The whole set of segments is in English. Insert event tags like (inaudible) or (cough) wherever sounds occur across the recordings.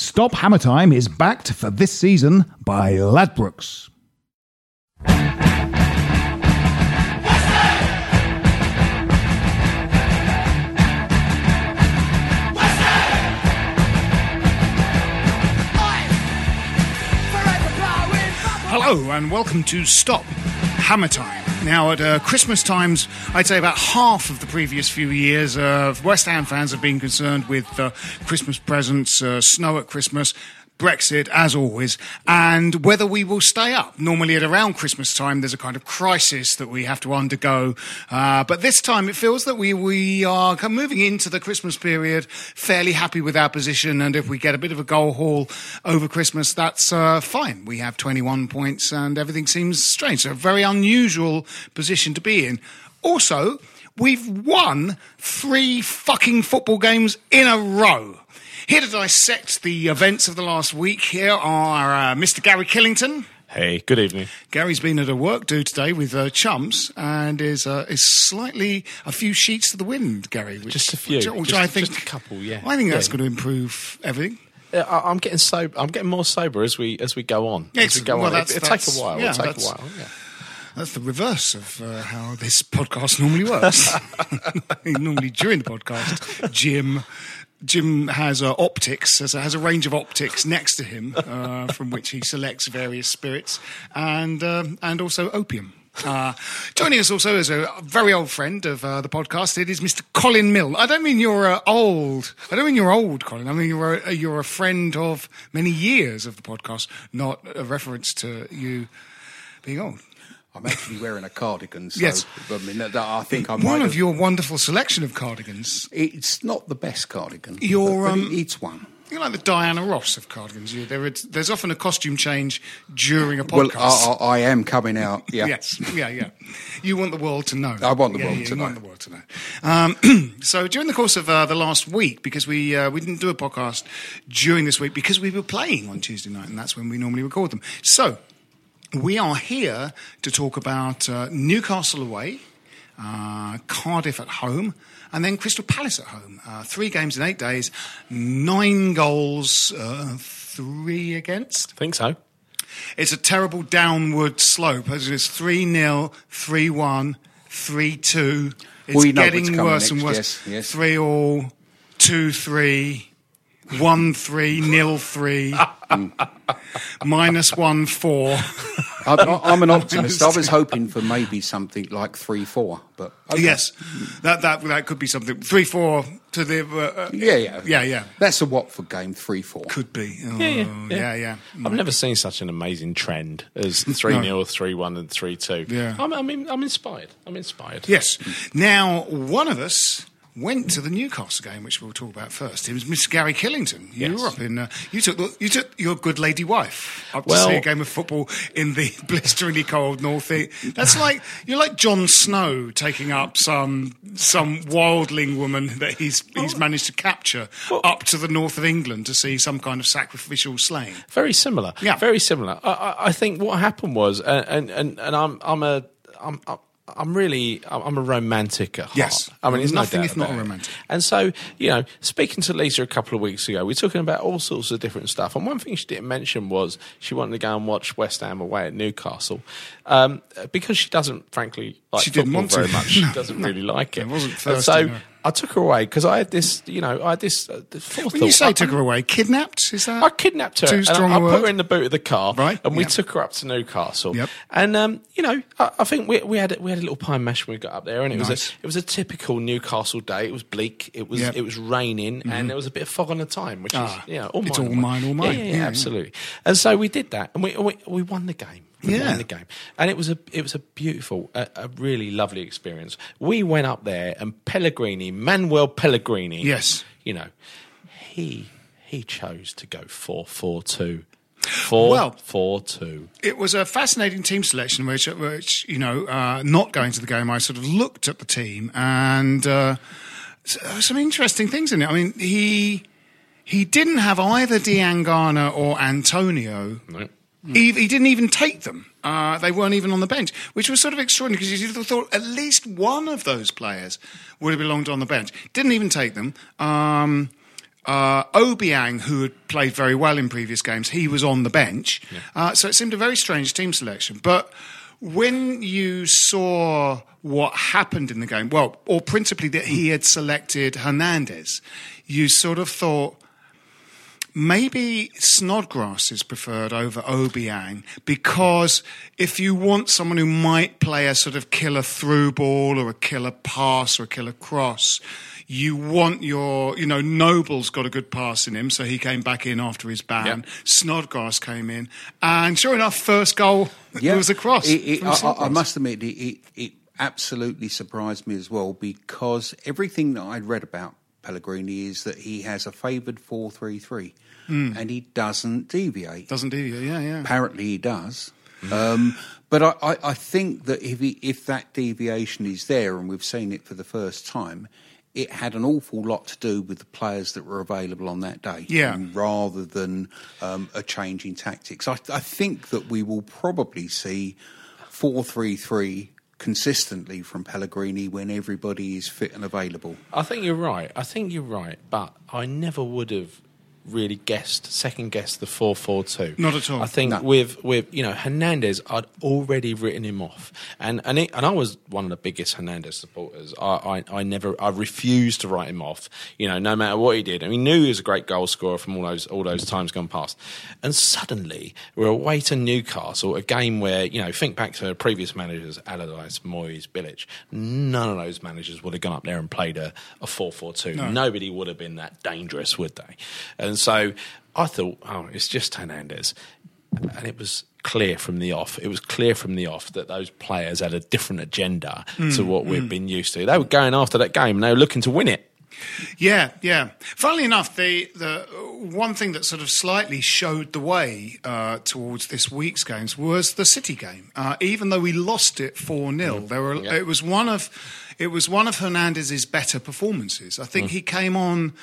Stop Hammer Time is backed for this season by Ladbrokes. Hello and welcome to Stop Hammer Time. Now, at uh, Christmas times, I'd say about half of the previous few years, uh, West Ham fans have been concerned with uh, Christmas presents, uh, snow at Christmas, Brexit, as always, and whether we will stay up. Normally, at around Christmas time, there's a kind of crisis that we have to undergo. Uh, but this time, it feels that we, we are moving into the Christmas period fairly happy with our position. And if we get a bit of a goal haul over Christmas, that's uh, fine. We have 21 points and everything seems strange. So, a very unusual position to be in. Also, we've won three fucking football games in a row. Here to dissect the events of the last week, here are uh, Mr. Gary Killington. Hey, good evening. Gary's been at a work do today with uh, chums and is uh, is slightly a few sheets to the wind, Gary. Which, Just a few. Which, which Just- I think just a couple, yeah. I think that's Yeah. going to improve everything. I- I'm getting sober. I'm getting more sober as we as we go on. As we go Well, on, that's- it, will take a while. yeah, It'll take a that's- while. Yeah. That's the reverse of uh, how this podcast normally works. (laughs) (laughs) normally during the podcast, Jim. Jim has uh, optics, has a, has a range of optics next to him, uh, (laughs) from which he selects various spirits and um, and also opium. Uh, joining us also is a very old friend of uh, the podcast. It is Mr. Colin Mill. I don't mean you're uh, old. I don't mean you're old, Colin. I mean you're a, you're a friend of many years of the podcast, not a reference to you being old. I'm actually wearing a cardigan, so Yes. I mean, that, I think I might One have- of your wonderful selection of cardigans. It's not the best cardigan. Your, but, but um, it- it's one. You're like the Diana Ross of cardigans. You, there, there's often a costume change during a Well, podcast. I, I, I am coming out. Yeah. (laughs) Yes, yeah, yeah. You want the world to know. I want the Yeah, world yeah, to you know. want the world to know. Um, (clears throat) so during the course of uh, the last week, because we uh, we didn't do a podcast during this week because we were playing on Tuesday night, and that's when we normally record them. So we are here to talk about uh, Newcastle away, uh, Cardiff at home, and then Crystal Palace at home. Uh, three games in eight days, nine goals, uh, three against. I think so. It's a terrible downward slope. As it's 3 0, 3 1, 3 2. It's We know getting coming worse and next, worse. yes, yes. 3 all, 2 3, 1 3, nil 3, minus 1 4. I'm, I'm an optimist. I was hoping for maybe something like three, four, but okay. Yes, that, that, that could be something. 3 4 to the. Uh, uh, yeah, yeah, Yeah, yeah. That's a Watford game, three, four. Could be. Oh, Yeah, yeah, yeah, yeah. I've never seen such an amazing trend as (laughs) three 0 three one, and three two. Yeah. I'm, I'm, in- I'm inspired. I'm inspired. Yes. Now, one of us went to the Newcastle game, which we'll talk about first. It was Mr. Gary Killington. You Yes. were up in. Uh, you took the, you took your good lady wife up to see a game of football in the (laughs) blisteringly cold North. That's like you're like Jon Snow taking up some some wildling woman that he's he's managed to capture up to the north of England to see some kind of sacrificial slaying. Very similar. Yeah. Very similar. I, I, think what happened was, and and and I'm I'm a I'm. I'm I'm really, I'm a romantic at heart. Yes. I mean, there's Nothing doubt if not a it. romantic. And so, you know, speaking to Lisa a couple of weeks ago, we were talking about all sorts of different stuff. And one thing she didn't mention was she wanted to go and watch West Ham away at Newcastle um, because she doesn't, frankly, like She didn't football want to. very much. She (laughs) No, doesn't no. really like it. It wasn't And so no. I took her away because I had this, you know, I had this uh. When you say I- took her away, kidnapped? Is that? I kidnapped her. Too and strong I, put her in the boot of the car, Right, And we yep. took her up to Newcastle. Yep. And um, you know, I, I think we, we had we had a little pie mash when we got up there, and it was a it was a typical Newcastle day. It was bleak. It was Yep. it was raining, and there was a bit of fog on the time, which Ah, is you know all it's mine, all mine, all mine. Yeah, yeah, Yeah, yeah, yeah. absolutely. And so we did that, and we we, we won the game. Yeah. the game, and it was a it was a beautiful, a, a really lovely experience. We went up there, and Pellegrini, Manuel Pellegrini, Yes. you know, he he chose to go four four two. Four, Well- four, two. it was a fascinating team selection, which, which you know, uh, not going to the game, I sort of looked at the team and uh, uh, some interesting things in it. I mean, he he didn't have either Diangana or Antonio. No. He, he didn't even take them. Uh, they weren't even on the bench, which was sort of extraordinary because you'd have thought at least one of those players would have belonged on the bench. Didn't even take them. Um, uh, Obiang, who had played very well in previous games, he was on the bench. Uh, so it seemed a very strange team selection. But when you saw what happened in the game, well, or principally that he had selected Hernandez, you sort of thought maybe Snodgrass is preferred over Obiang because if you want someone who might play a sort of killer through ball or a killer pass or a killer cross, you want your, you know, Noble's got a good pass in him, so he came back in after his ban. Yep. Snodgrass came in, and sure enough, first goal (laughs) was a cross. It- it- I- I, must admit, it, it, it absolutely surprised me as well because everything that I'd read about Pellegrini is that he has a favoured 4 3 3 and he doesn't deviate. Hmm. Doesn't deviate. Yeah, yeah. Apparently, he does. Um, but I, I, I think that if, he, if that deviation is there, and we've seen it for the first time, it had an awful lot to do with the players that were available on that day, Yeah. um, rather than um, a change in tactics. I, I think that we will probably see four three three consistently from Pellegrini when everybody is fit and available. I think you're right. I think you're right, but I never would have really guessed, second guessed the four four two. Not at all. I think No. with with you know Hernandez, I'd already written him off, and and it, and I was one of the biggest Hernandez supporters. I, I I never I refused to write him off. You know, no matter what he did. I mean, knew he was a great goal scorer from all those all those times gone past, and suddenly we're away to Newcastle, a game where you know think back to previous managers, Allardyce, Moyes, Bilic. None of those managers would have gone up there and played a a four four two. Nobody would have been that dangerous, would they? And so I thought, oh, it's just Hernandez. And it was clear from the off. It was clear from the off that those players had a different agenda to what we've been used to. They were going after that game and they were looking to win it. Yeah, yeah. Funnily enough, the the one thing that sort of slightly showed the way uh, towards this week's games was the City game. Uh, even though we lost it four 0 there were Yeah. it was one of it was one of Hernandez's better performances. I think he came on.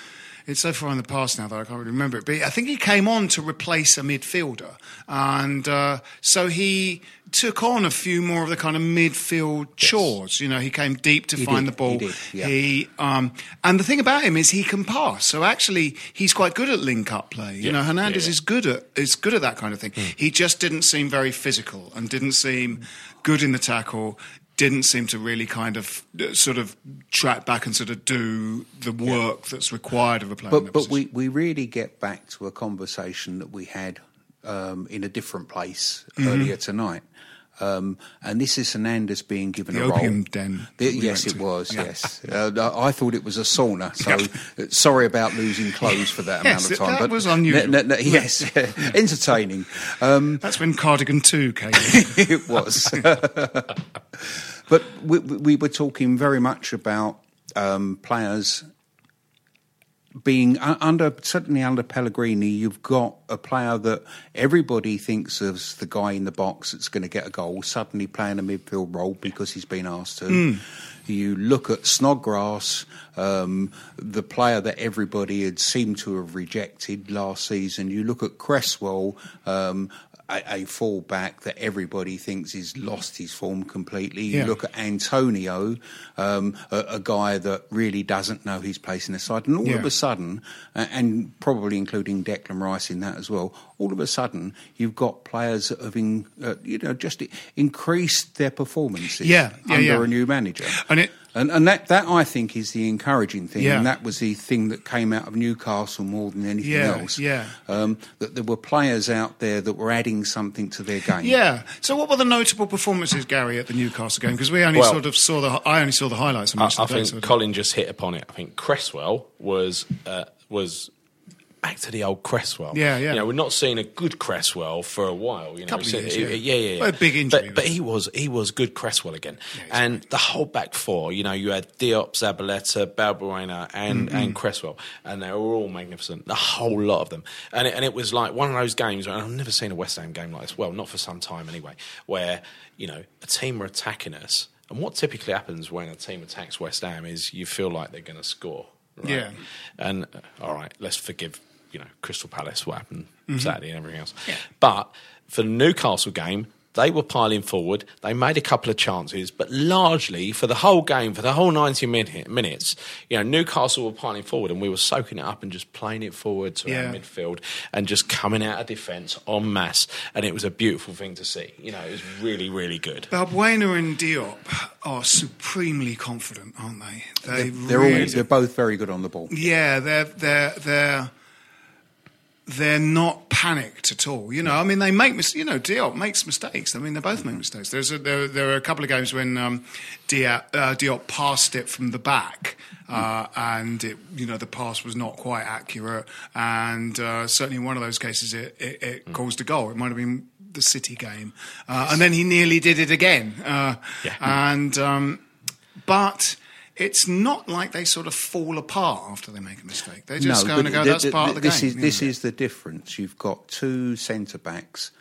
It's so far in the past now that I can't really remember it. But I think he came on to replace a midfielder, and uh, so he took on a few more of the kind of midfield chores. You know, he came deep to He find did, the ball. he did, yeah. He um, and the thing about him is he can pass. So actually, he's quite good at link up play. You Yeah, know, Hernandez yeah, is good at is good at that kind of thing. He just didn't seem very physical and didn't seem good in the tackle. Didn't seem to really kind of uh, sort of track back and sort of do the work that's required of a player. But but we, we really get back to a conversation that we had um, in a different place Mm-hmm. earlier tonight. Um, and this is Hernandez being given The a role. opium den The- yes, it was. Yeah. Yes, uh, I thought it was a sauna. So uh, sorry about losing clothes for that Yes, amount of time. that but was unusual. No, no, no, yes, entertaining. Um, (laughs) that's when Cardigan Two came. in. (laughs) it was. (laughs) but we, we were talking very much about um, players being under certainly under Pellegrini, you've got a player that everybody thinks of as the guy in the box that's going to get a goal, suddenly playing a midfield role because he's been asked to. Mm. You look at Snodgrass, um, the player that everybody had seemed to have rejected last season. You look at Cresswell, um, a, a fullback that everybody thinks has lost his form completely. You yeah. look at Antonio, um, a, a, guy that really doesn't know his place in the side, and all yeah. of a sudden, uh, and probably including Declan Rice in that as well, all of a sudden you've got players that have, in, uh, you know, just increased their performances yeah, under a new manager. And it and, and that, that, I think, is the encouraging thing. Yeah. And that was the thing that came out of Newcastle more than anything yeah, else. Yeah. Um, that there were players out there that were adding something to their game. Yeah. So, what were the notable performances, Gary, at the Newcastle game? Because we only well, sort of saw the. I only saw the highlights. I, I think Colin just hit upon it. I think Cresswell was uh, was back to the old Cresswell. Yeah, yeah. You know, we're not seeing a good Cresswell for a while. You know, Couple years, yeah. yeah, yeah, yeah. a big injury, but, but, he was he was good Cresswell again. Yeah, and the whole back four, you know, you had Diop, Zabaleta, Balbuena, and mm-hmm. and Cresswell, and they were all magnificent. The whole lot of them, and it, and it was like one of those games. And I've never seen a West Ham game like this. Well, not for some time anyway, where you know a team are attacking us. And what typically happens when a team attacks West Ham is you feel like they're going to score. Right? Yeah. And uh, all right, let's forgive you know Crystal Palace, what happened mm-hmm. Saturday and everything else. Yeah. But for the Newcastle game, they were piling forward. They made a couple of chances, but largely for the whole game, for the whole 90 minutes, you know, Newcastle were piling forward and we were soaking it up and just playing it forward to yeah. our midfield and just coming out of defence en masse. And it was a beautiful thing to see. You know, it was really, really good. Balbuena and Diop are supremely confident, aren't they? They they're, really, all, they're both very good on the ball. Yeah, they're, they're, they're they're not panicked at all. You know, I mean, they make mis- you know Diop makes mistakes. I mean, they both make mistakes. There's a, there, there are a couple of games when um, Diop, uh, Diop passed it from the back, uh, and it, you know the pass was not quite accurate, and uh, certainly in one of those cases it, it, it caused a goal. It might have been the City game, uh, and then he nearly did it again. Uh, yeah. And um, but it's not like they sort of fall apart after they make a mistake. They're just no, going to go, that's the, part of the this game. Is, this is the difference. You've got two centre backs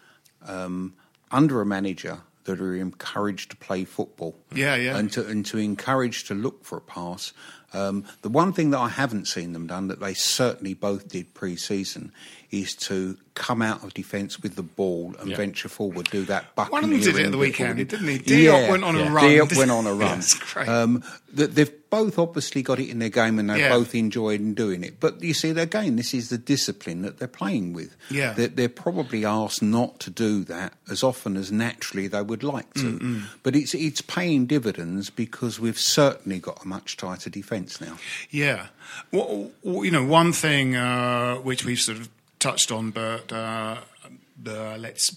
um, under a manager that are encouraged to play football. Yeah, yeah. And to, and to encourage to look for a pass. Um, the one thing that I haven't seen them done that they certainly both did pre-season is to come out of defence with the ball and yeah. venture forward, do that. One of them did it at the weekend, didn't he? Diop yeah, went on yeah. a run. Diop went on a (laughs) run. That's great. Um, they've both obviously got it in their game and they've yeah. both enjoyed doing it. But you see, again, this is the discipline that they're playing with. Yeah. They're, they're probably asked not to do that as often as naturally they would like to. Mm-mm. But it's it's paying dividends because we've certainly got a much tighter defence now. Yeah. Well, you know, one thing uh, which we've sort of touched on, but uh, uh, let's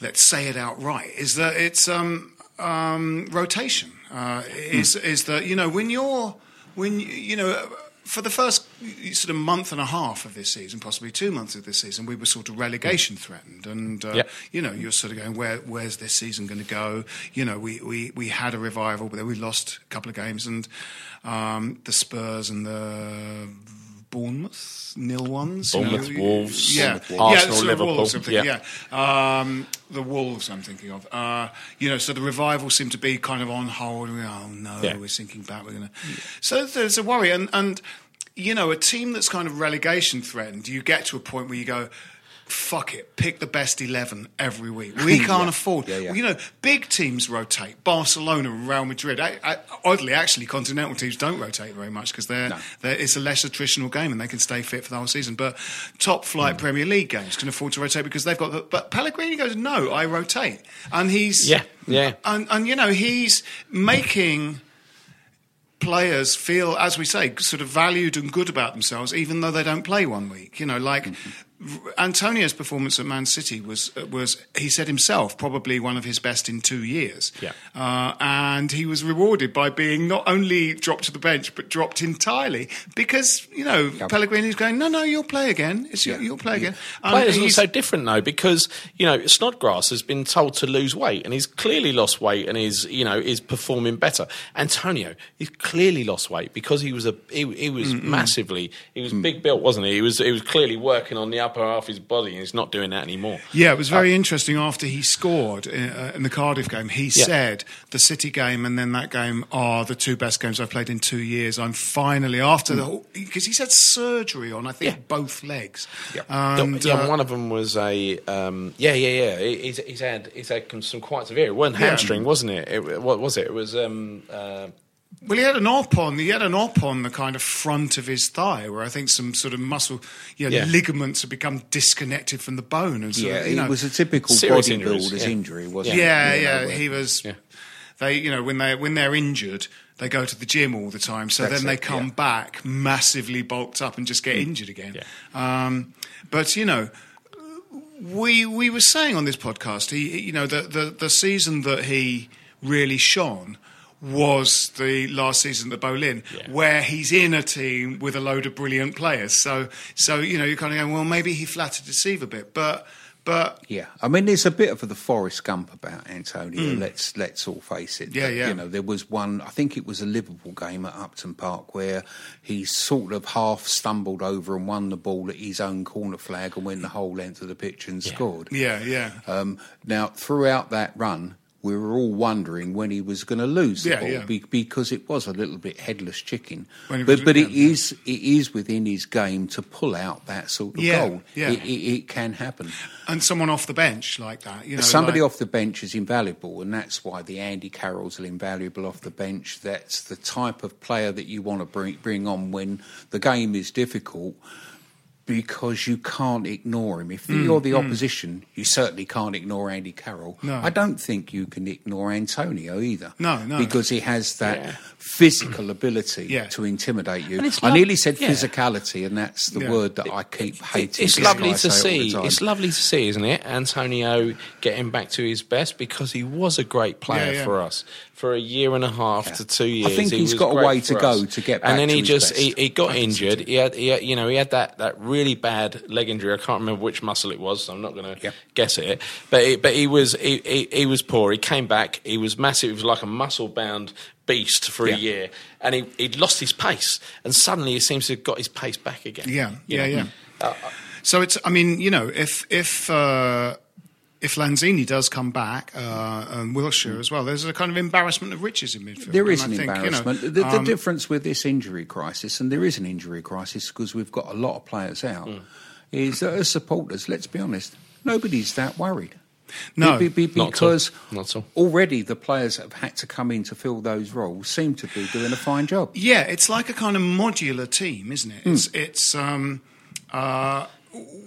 let's say it outright, is that it's um, um, rotation. Uh, is mm. is that you know when you're when you know for the first sort of month and a half of this season, possibly two months of this season, we were sort of relegation threatened, and uh, yep. you know you're sort of going, where where's this season going to go? You know, we, we we had a revival, but then we lost a couple of games, and um, the Spurs and the Bournemouth nil ones. Bournemouth, you know, Wolves, yeah. Arsenal, yeah, Liverpool. Wolves, I'm thinking, yeah, yeah. Um, the Wolves. I'm thinking of. Uh, you know, so the revival seemed to be kind of on hold. Oh no, yeah. we're sinking back. We're going to. So there's a worry, and and you know, a team that's kind of relegation threatened. You get to a point where you go fuck it, pick the best 11 every week. We (laughs) can't yeah. afford. Yeah, yeah. You know, big teams rotate. Barcelona, Real Madrid. I, I, oddly, actually, continental teams don't rotate very much because they're, no. they're, it's a less attritional game and they can stay fit for the whole season. But top flight mm. Premier League games can afford to rotate because they've got the. But Pellegrini goes, no, I rotate. And he's. Yeah, yeah. And, and you know, he's making players feel, as we say, sort of valued and good about themselves, even though they don't play one week. You know, like mm-hmm Antonio's performance at Man City was was he said himself probably one of his best in two years. Yeah. Uh, and he was rewarded by being not only dropped to the bench but dropped entirely because you know Pellegrini's going no no you'll play again it's Yeah. you'll play again. Um, Players are so different though because you know Snodgrass has been told to lose weight and he's clearly lost weight and is you know is performing better. Antonio he's clearly lost weight because he was a he, he was massively he was big built wasn't he? He was he was clearly working on the upper half of his body and he's not doing that anymore. Yeah, it was very interesting. After he scored in, uh, in the Cardiff game, he Yeah. said the City game and then that game are the two best games I've played in two years. I'm finally after the whole because he's had surgery on I think Yeah. both legs. The- And, yeah, uh, one of them was a um, yeah, yeah, yeah. He's, he's had he's had some quite severe. It wasn't Yeah. hamstring, wasn't it? it? What was it? It was um, uh, Well, he had an op on. He had an op on the kind of front of his thigh, where I think some sort of muscle, you know, Yeah. ligaments have become disconnected from the bone, and sort Yeah, of, you know, it was a typical Serious injuries, bodybuilder's yeah. injury, wasn't yeah, it? yeah, You know, he was. Yeah. They, you know, when they when they're injured, they go to the gym all the time. So That's then they it, come yeah. back massively bulked up and just get injured again. Yeah. Um, but you know, we we were saying on this podcast, he, you know, the, the the season that he really shone was the last season at the Boleyn, Yeah. where he's in a team with a load of brilliant players. So so you know, you're kind of going, well, maybe he flattered deceive a bit, but but Yeah, I mean, there's a bit of the Forrest Gump about Antonio. Let's let's all face it. Yeah, yeah. You know, there was one. I think it was a Liverpool game at Upton Park where he sort of half stumbled over and won the ball at his own corner flag and went the whole length of the pitch and scored. yeah, yeah. Um, now, throughout that run, we were all wondering when he was going to lose the Yeah, ball yeah. be- because it was a little bit headless chicken. When he was- But but it yeah. is it is within his game to pull out that sort of goal. yeah. It, it, it can happen. and someone off the bench like that, you know, Somebody like- off the bench is invaluable, and that's why the Andy Carrolls are invaluable off the bench. That's the type of player that you want to bring, bring on when the game is difficult because you can't ignore him. If Mm, you're the opposition, you certainly can't ignore Andy Carroll. No. I don't think you can ignore Antonio either. No, no. Because he has that Yeah. Physical mm. ability Yeah. to intimidate you. And I nearly said yeah. physicality, and that's the Yeah. word that I keep hating. It's lovely to say all the see. It's lovely to see, isn't it? Antonio getting back to his best because he was a great player Yeah, yeah. for us for a year and a half to two years. I think he he's was got a way to go us. to get back And then to he his just best. he, he got injured. He had, he had you know he had that, that really bad leg injury. I can't remember which muscle it was, so I'm not going to Yeah. guess it. But he, but he was he, he, he was poor. He came back. He was massive. He was like a muscle bound beast for Yeah. a year, and he he'd lost his pace, and suddenly he seems to have got his pace back again. Yeah, yeah, know? yeah. Uh, So it's, I mean, you know, if if uh, if Lanzini does come back uh, and Wilshere as well, there's a kind of embarrassment of riches in midfield. There And is I an think, you know, embarrassment. the, the um, difference with this injury crisis, and there is an injury crisis because we've got a lot of players out, Hmm. is that as supporters, let's be honest, nobody's that worried. No, Be- be- be- not because Not at all. already the players that have had to come in to fill those roles seem to be doing a fine job. Yeah, it's like a kind of modular team, isn't it? It's it's um, uh,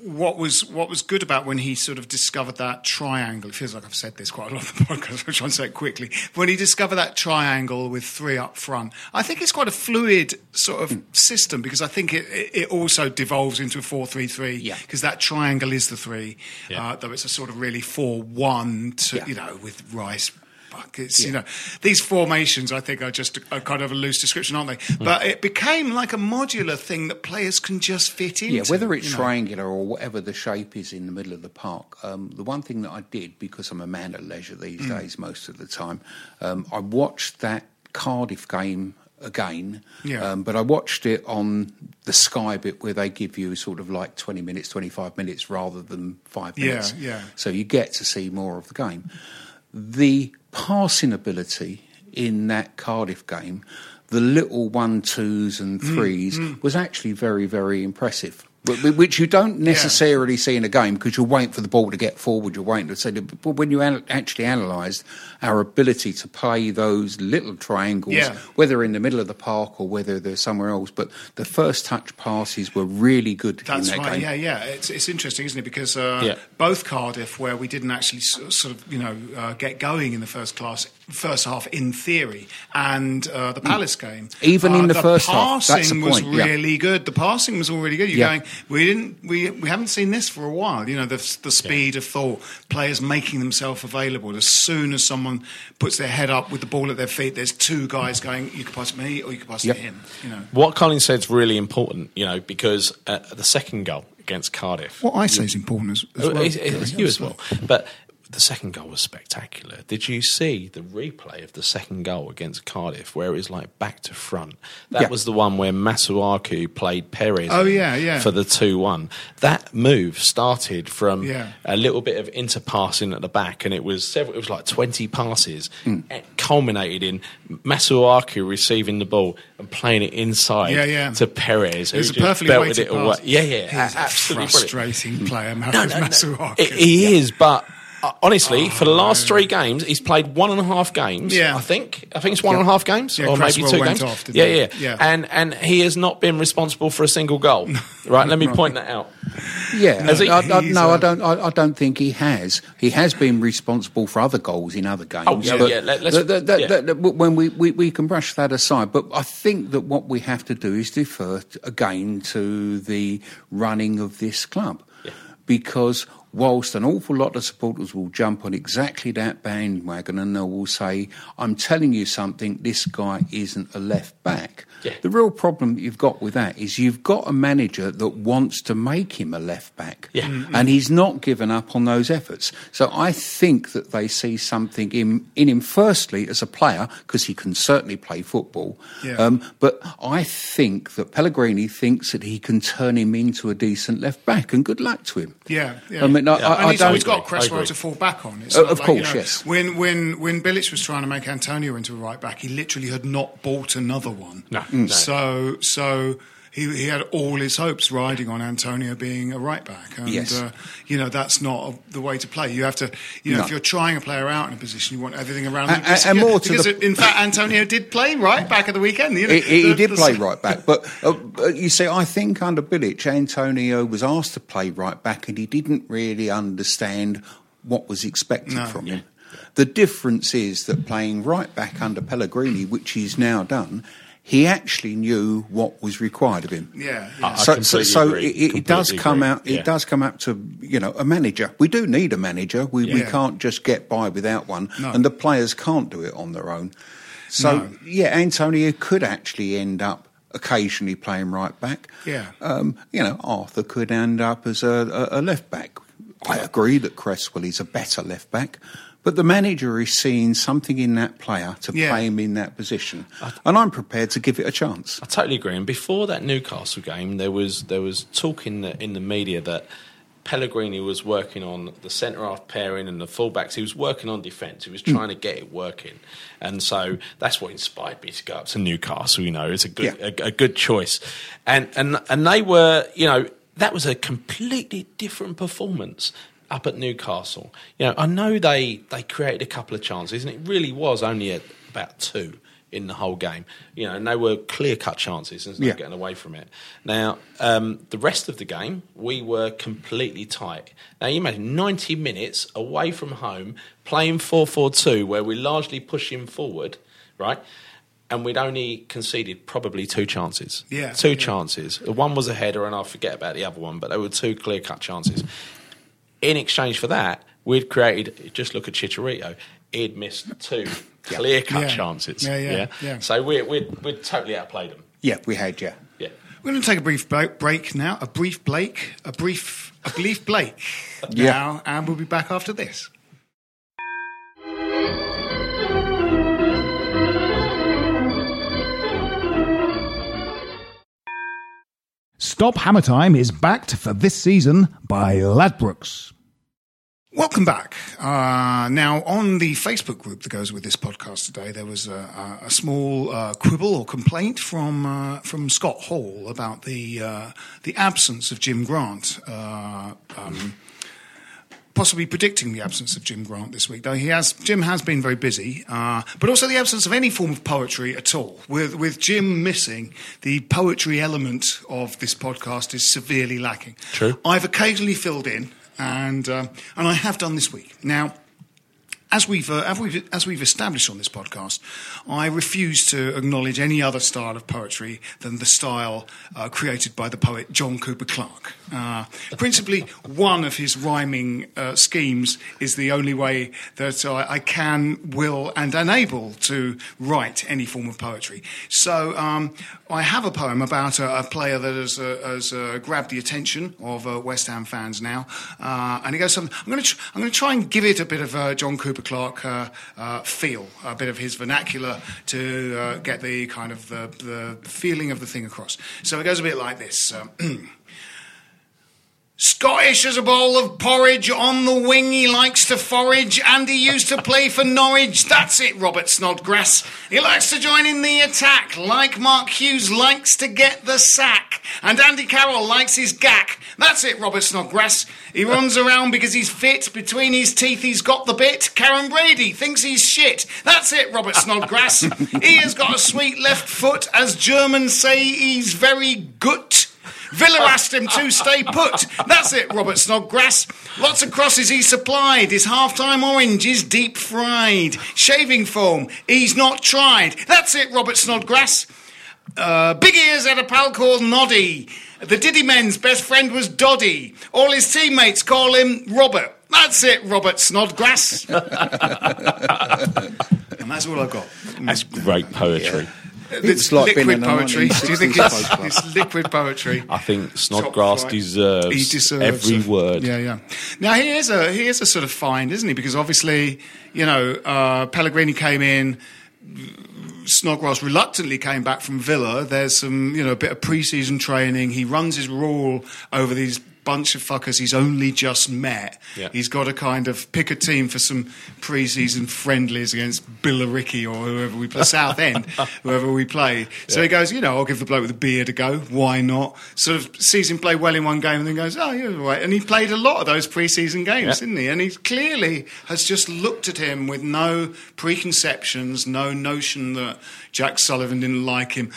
what was what was good about when he sort of discovered that triangle. It feels like I've said this quite a lot on the (laughs) podcast. Which I'm trying to say it quickly. When he discovered that triangle with three up front, I think it's quite a fluid sort of system because I think it, it, also devolves into a four-three-three. Yeah. because that triangle is the three, Yeah. uh, though it's a sort of really four-one to Yeah. you know with Rice. Buckets, you know, these formations I think are just a, a kind of a loose description, aren't they? Hmm. But it became like a modular thing that players can just fit into. Yeah, whether it's you know. triangular or whatever the shape is in the middle of the park. Um, the one thing that I did, because I'm a man of leisure these Mm. days most of the time, um, I watched that Cardiff game again. Yeah. Um, but I watched it on the Sky bit where they give you sort of like 20 minutes, 25 minutes rather than five minutes. Yeah, yeah. So you get to see more of the game. The passing ability in that Cardiff game, the little one, twos, and Mm, threes, was actually very, very impressive. Wh- wh- Which you don't necessarily see in a game because you're waiting for the ball to get forward. You're waiting to say, but when you actually analyse our ability to play those little triangles, Yeah. whether in the middle of the park or whether they're somewhere else, but the first touch passes were really good That's that right. game. Yeah, yeah. It's, it's interesting, isn't it? Because uh, Yeah. both Cardiff, where we didn't actually sort of, you know, uh, get going in the first class, first half in theory, and uh, the Palace game, Even in uh, the first half, that's the was point, yeah. really good. The passing was all really good. You're Yeah. going, we didn't we we haven't seen this for a while. You know, the the speed of thought, players making themselves available. As soon as someone puts their head up with the ball at their feet, there's two guys going. You could pass it to me, or you could pass it Yep. to him. You know. What Colin said is really important, you know, because uh, the second goal against Cardiff. What I say is important as, as Oh, well. it's, it's you as well. But the second goal was spectacular. Did you see the replay of the second goal against Cardiff where it was like back to front? That Yeah. was the one where Masuaku played Perez Oh, yeah, yeah. for the 2 1. That move started from Yeah. a little bit of interpassing at the back, and it was several, it was like 20 passes. Hmm. It culminated in Masuaku receiving the ball and playing it inside Yeah, yeah. to Perez. It was a perfectly weighted it away. pass. Yeah, yeah, He's a absolutely brilliant. frustrating player, No, no, no. Masuaku. He- He is, but honestly, for the last three games, he's played one and a half games. Yeah. I think. I think it's one and a half games, Yeah, or maybe two went games. off, didn't yeah, yeah, Yeah. And and he has not been responsible for a single goal. right? Let me point that out. Yeah, Has he- I, I, no, uh, I don't. I, I don't think he has. He has been responsible for other goals in other games. Oh, yeah, but yeah, let- that- that- that- when we, we we can brush that aside, but I think that what we have to do is defer again to the running of this club, because whilst an awful lot of supporters will jump on exactly that bandwagon and they will say, "I'm telling you something, this guy isn't a left back." Yeah. The real problem that you've got with that is you've got a manager that wants to make him a left back. Yeah. And he's not given up on those efforts. So I think that they see something in, in him, firstly, as a player, because he can certainly play football. Yeah. Um, but I think that Pellegrini thinks that he can turn him into a decent left back, and good luck to him. Yeah, yeah. I mean, I, Yeah. I, and I he's don't. always got Cresswell to fall back on. It's Uh, of like, course, you know, yes. When when when Bilic was trying to make Antonio into a right back, he literally had not bought another one. No, Mm. So so. He, he had all his hopes riding on Antonio being a right back, and Yes. uh, you know that's not the way to play. You have to, you know, No. if you're trying a player out in a position, you want everything around him. a- Because- and more to because the- in fact, Antonio did play right back at the weekend. You know, He, he, he The- did the- play right back, (laughs) but uh, uh, you see, I think under Bilic, Antonio was asked to play right back, and he didn't really understand what was expected No. from him. The difference is that playing right back under Pellegrini, which he's now done, he actually knew what was required of him. Yeah, I- yeah. I so, so, completely so agree. it, it, it does come agree. out. It Yeah. does come out to you know a manager. We do need a manager. We we can't just get by without one, No. and the players can't do it on their own. So No. yeah, Antonio could actually end up occasionally playing right back. Yeah. um, you know Arthur could end up as a, a, a left back. I agree that Cresswell is a better left back. But the manager is seeing something in that player to Yeah. play him in that position, and I'm prepared to give it a chance. I totally agree. And before that Newcastle game, there was there was talk in the in the media that Pellegrini was working on the centre half pairing and the fullbacks. He was working on defence. He was hmm. trying to get it working, and so that's what inspired me to go up to Newcastle. You know, it's a good Yeah. a, a good choice, and and and they were you know that was a completely different performance up at Newcastle. You know, I know they they created a couple of chances, and it really was only a, about two in the whole game. You know, and they were clear cut chances. There's no Yeah. getting away from it. Now, um, the rest of the game, we were completely tight. Now, you imagine 90 minutes away from home, playing 4 4 2, where we're largely pushing forward, right? And we'd only conceded probably two chances. Yeah, Two yeah. chances. One was a header, and I'll forget about the other one, but there were two clear cut chances. In exchange for that, we'd created, just look at Chicharito, he'd missed two clear cut Yeah. chances. Yeah, yeah, yeah. So we we'd, we'd totally outplayed them. Yeah, we had yeah. Yeah. We're going to take a brief break, break now. A brief Blake, a brief, a brief Blake (laughs) Yeah. now, and we'll be back after this. Stop Hammer Time is backed for this season by Ladbrokes. Welcome back. Uh, now, on the Facebook group that goes with this podcast today, there was a, a, small uh, quibble or complaint from uh, from Scott Hall about the uh, the absence of Jim Grant. Uh, um, possibly predicting the absence of Jim Grant this week, though he has Jim has been very busy, uh, but also the absence of any form of poetry at all. With with Jim missing, the poetry element of this podcast is severely lacking. True. I've occasionally filled in, and um, and I have done this week. Now, as we've, uh, as we've as we've established on this podcast, I refuse to acknowledge any other style of poetry than the style uh, created by the poet John Cooper Clarke. Uh, principally, one of his rhyming uh, schemes is the only way that I, I, can, will, and am able to write any form of poetry. So um, I have a poem about a, a player that has, uh, has uh, grabbed the attention of West Ham fans now, and it goes something. I'm going tr- I'm going to try and give it a bit of John Cooper. Clarke uh, uh, feel, a bit of his vernacular to uh, get the kind of the, the, feeling of the thing across. So it goes a bit like this. Um, (clears throat) Scottish as a bowl of porridge, on the wing he likes to forage, and he used to play for Norwich. That's it, Robert Snodgrass. He likes to join in the attack, like Mark Hughes likes to get the sack, and Andy Carroll likes his gack. That's it, Robert Snodgrass. He runs around because he's fit. Between his teeth, he's got the bit. Karren Brady thinks he's shit. That's it, Robert Snodgrass. he has got a sweet left foot, as Germans say, he's very good. Villa asked him to stay put. That's it, Robert Snodgrass. Lots of crosses he supplied. His half-time orange is deep fried. Shaving foam, he's not tried. That's it, Robert Snodgrass. Uh, big ears had a pal called Noddy. The Diddy men's best friend was Doddy. All his teammates call him Robert. That's it, Robert Snodgrass. (laughs) and that's all I've got. That's great poetry. Yeah. It's like liquid poetry. Do you think it's, it's, liquid poetry? I think Snodgrass deserves, he deserves every a, word. Yeah, yeah. Now he is a he is a sort of find, isn't he? Because obviously, you know, uh, Pellegrini came in. Snodgrass reluctantly came back from Villa. There's some, you know, a bit of pre-season training. He runs his rule over these bunch of fuckers he's only just met. Yeah. He's got to kind of pick a team for some pre-season friendlies against Billericay or whoever we play, Southend, (laughs) whoever we play. So yeah. he goes, you know, I'll give the bloke with the beard a go. Why not? Sort of sees him play well in one game and then goes, oh, you're right. And he played a lot of those pre-season games, yeah. didn't he? And he clearly has just looked at him with no preconceptions, no notion that Jack Sullivan didn't like him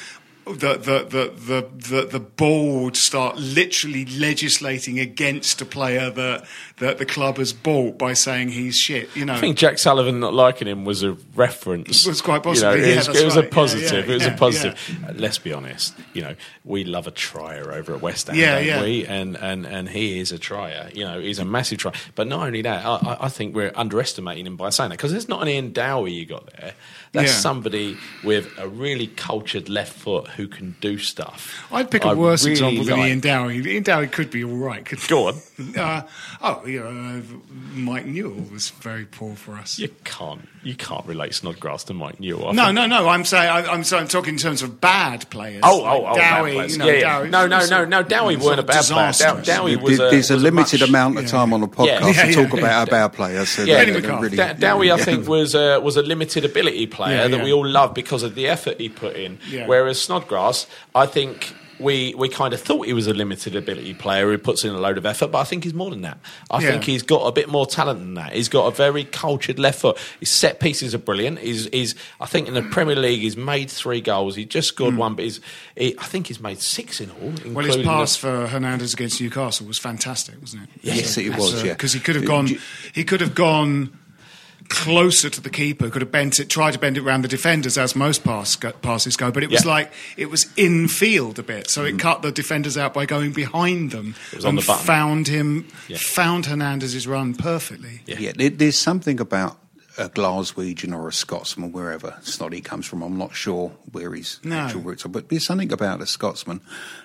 the, the, the, the, the board start literally legislating against a player that, that the club has bought by saying he's shit. You know, I think Jack Sullivan not liking him was a reference. It was quite possible. You know, it, yeah, was, it was right. a positive. Yeah, yeah, it was a positive. Uh, let's be honest. You know, we love a trier over at West Ham, yeah, yeah. we? And, and and he is a trier. You know, he's a massive trier. But not only that, I, I think we're underestimating him by saying that because there's not an Ian Dowie you got there. That's somebody with a really cultured left foot who can do stuff. I'd pick a I worse really example than like. Ian Dowie. Ian Dowie could be all right. Could, Go on. (laughs) Uh, oh, yeah, uh, Mike Newell was very poor for us. You can't, you can't relate Snodgrass to Mike Newell. no, no, no. I'm saying, I, am sorry, I'm talking in terms of bad players. Oh, like oh, oh, Dowie. You know, yeah, yeah. Dowie no, no, no, no. Dowie weren't a bad player. Dow, Dowie was. A, There's was a limited much, amount of time on a podcast to talk about our bad players. So yeah, really, Dowie, I think, was was a limited ability player that we all loved because of the effort he put in. Whereas Snodgrass, I think we we kind of thought he was a limited ability player who puts in a load of effort, but I think he's more than that. I yeah. think he's got a bit more talent than that. He's got a very cultured left foot. His set pieces are brilliant. He's, he's I think in the Premier League he's made three goals. He just scored mm. one, but he's he, I think he's made six in all. Well, his pass the, for Hernandez against Newcastle was fantastic, wasn't it? Yes, so, it was. So, yeah, because he could have gone. He could have gone closer to the keeper, could have bent it, tried to bend it around the defenders as most pass, passes go, but it was yeah. like it was in field a bit, so it mm. cut the defenders out by going behind them and the found him, yeah. found Hernandez's run perfectly. Yeah, yeah there's something about a Glaswegian or a Scotsman, wherever Snoddy comes from. I'm not sure where his no. actual roots are, but there's something about a Scotsman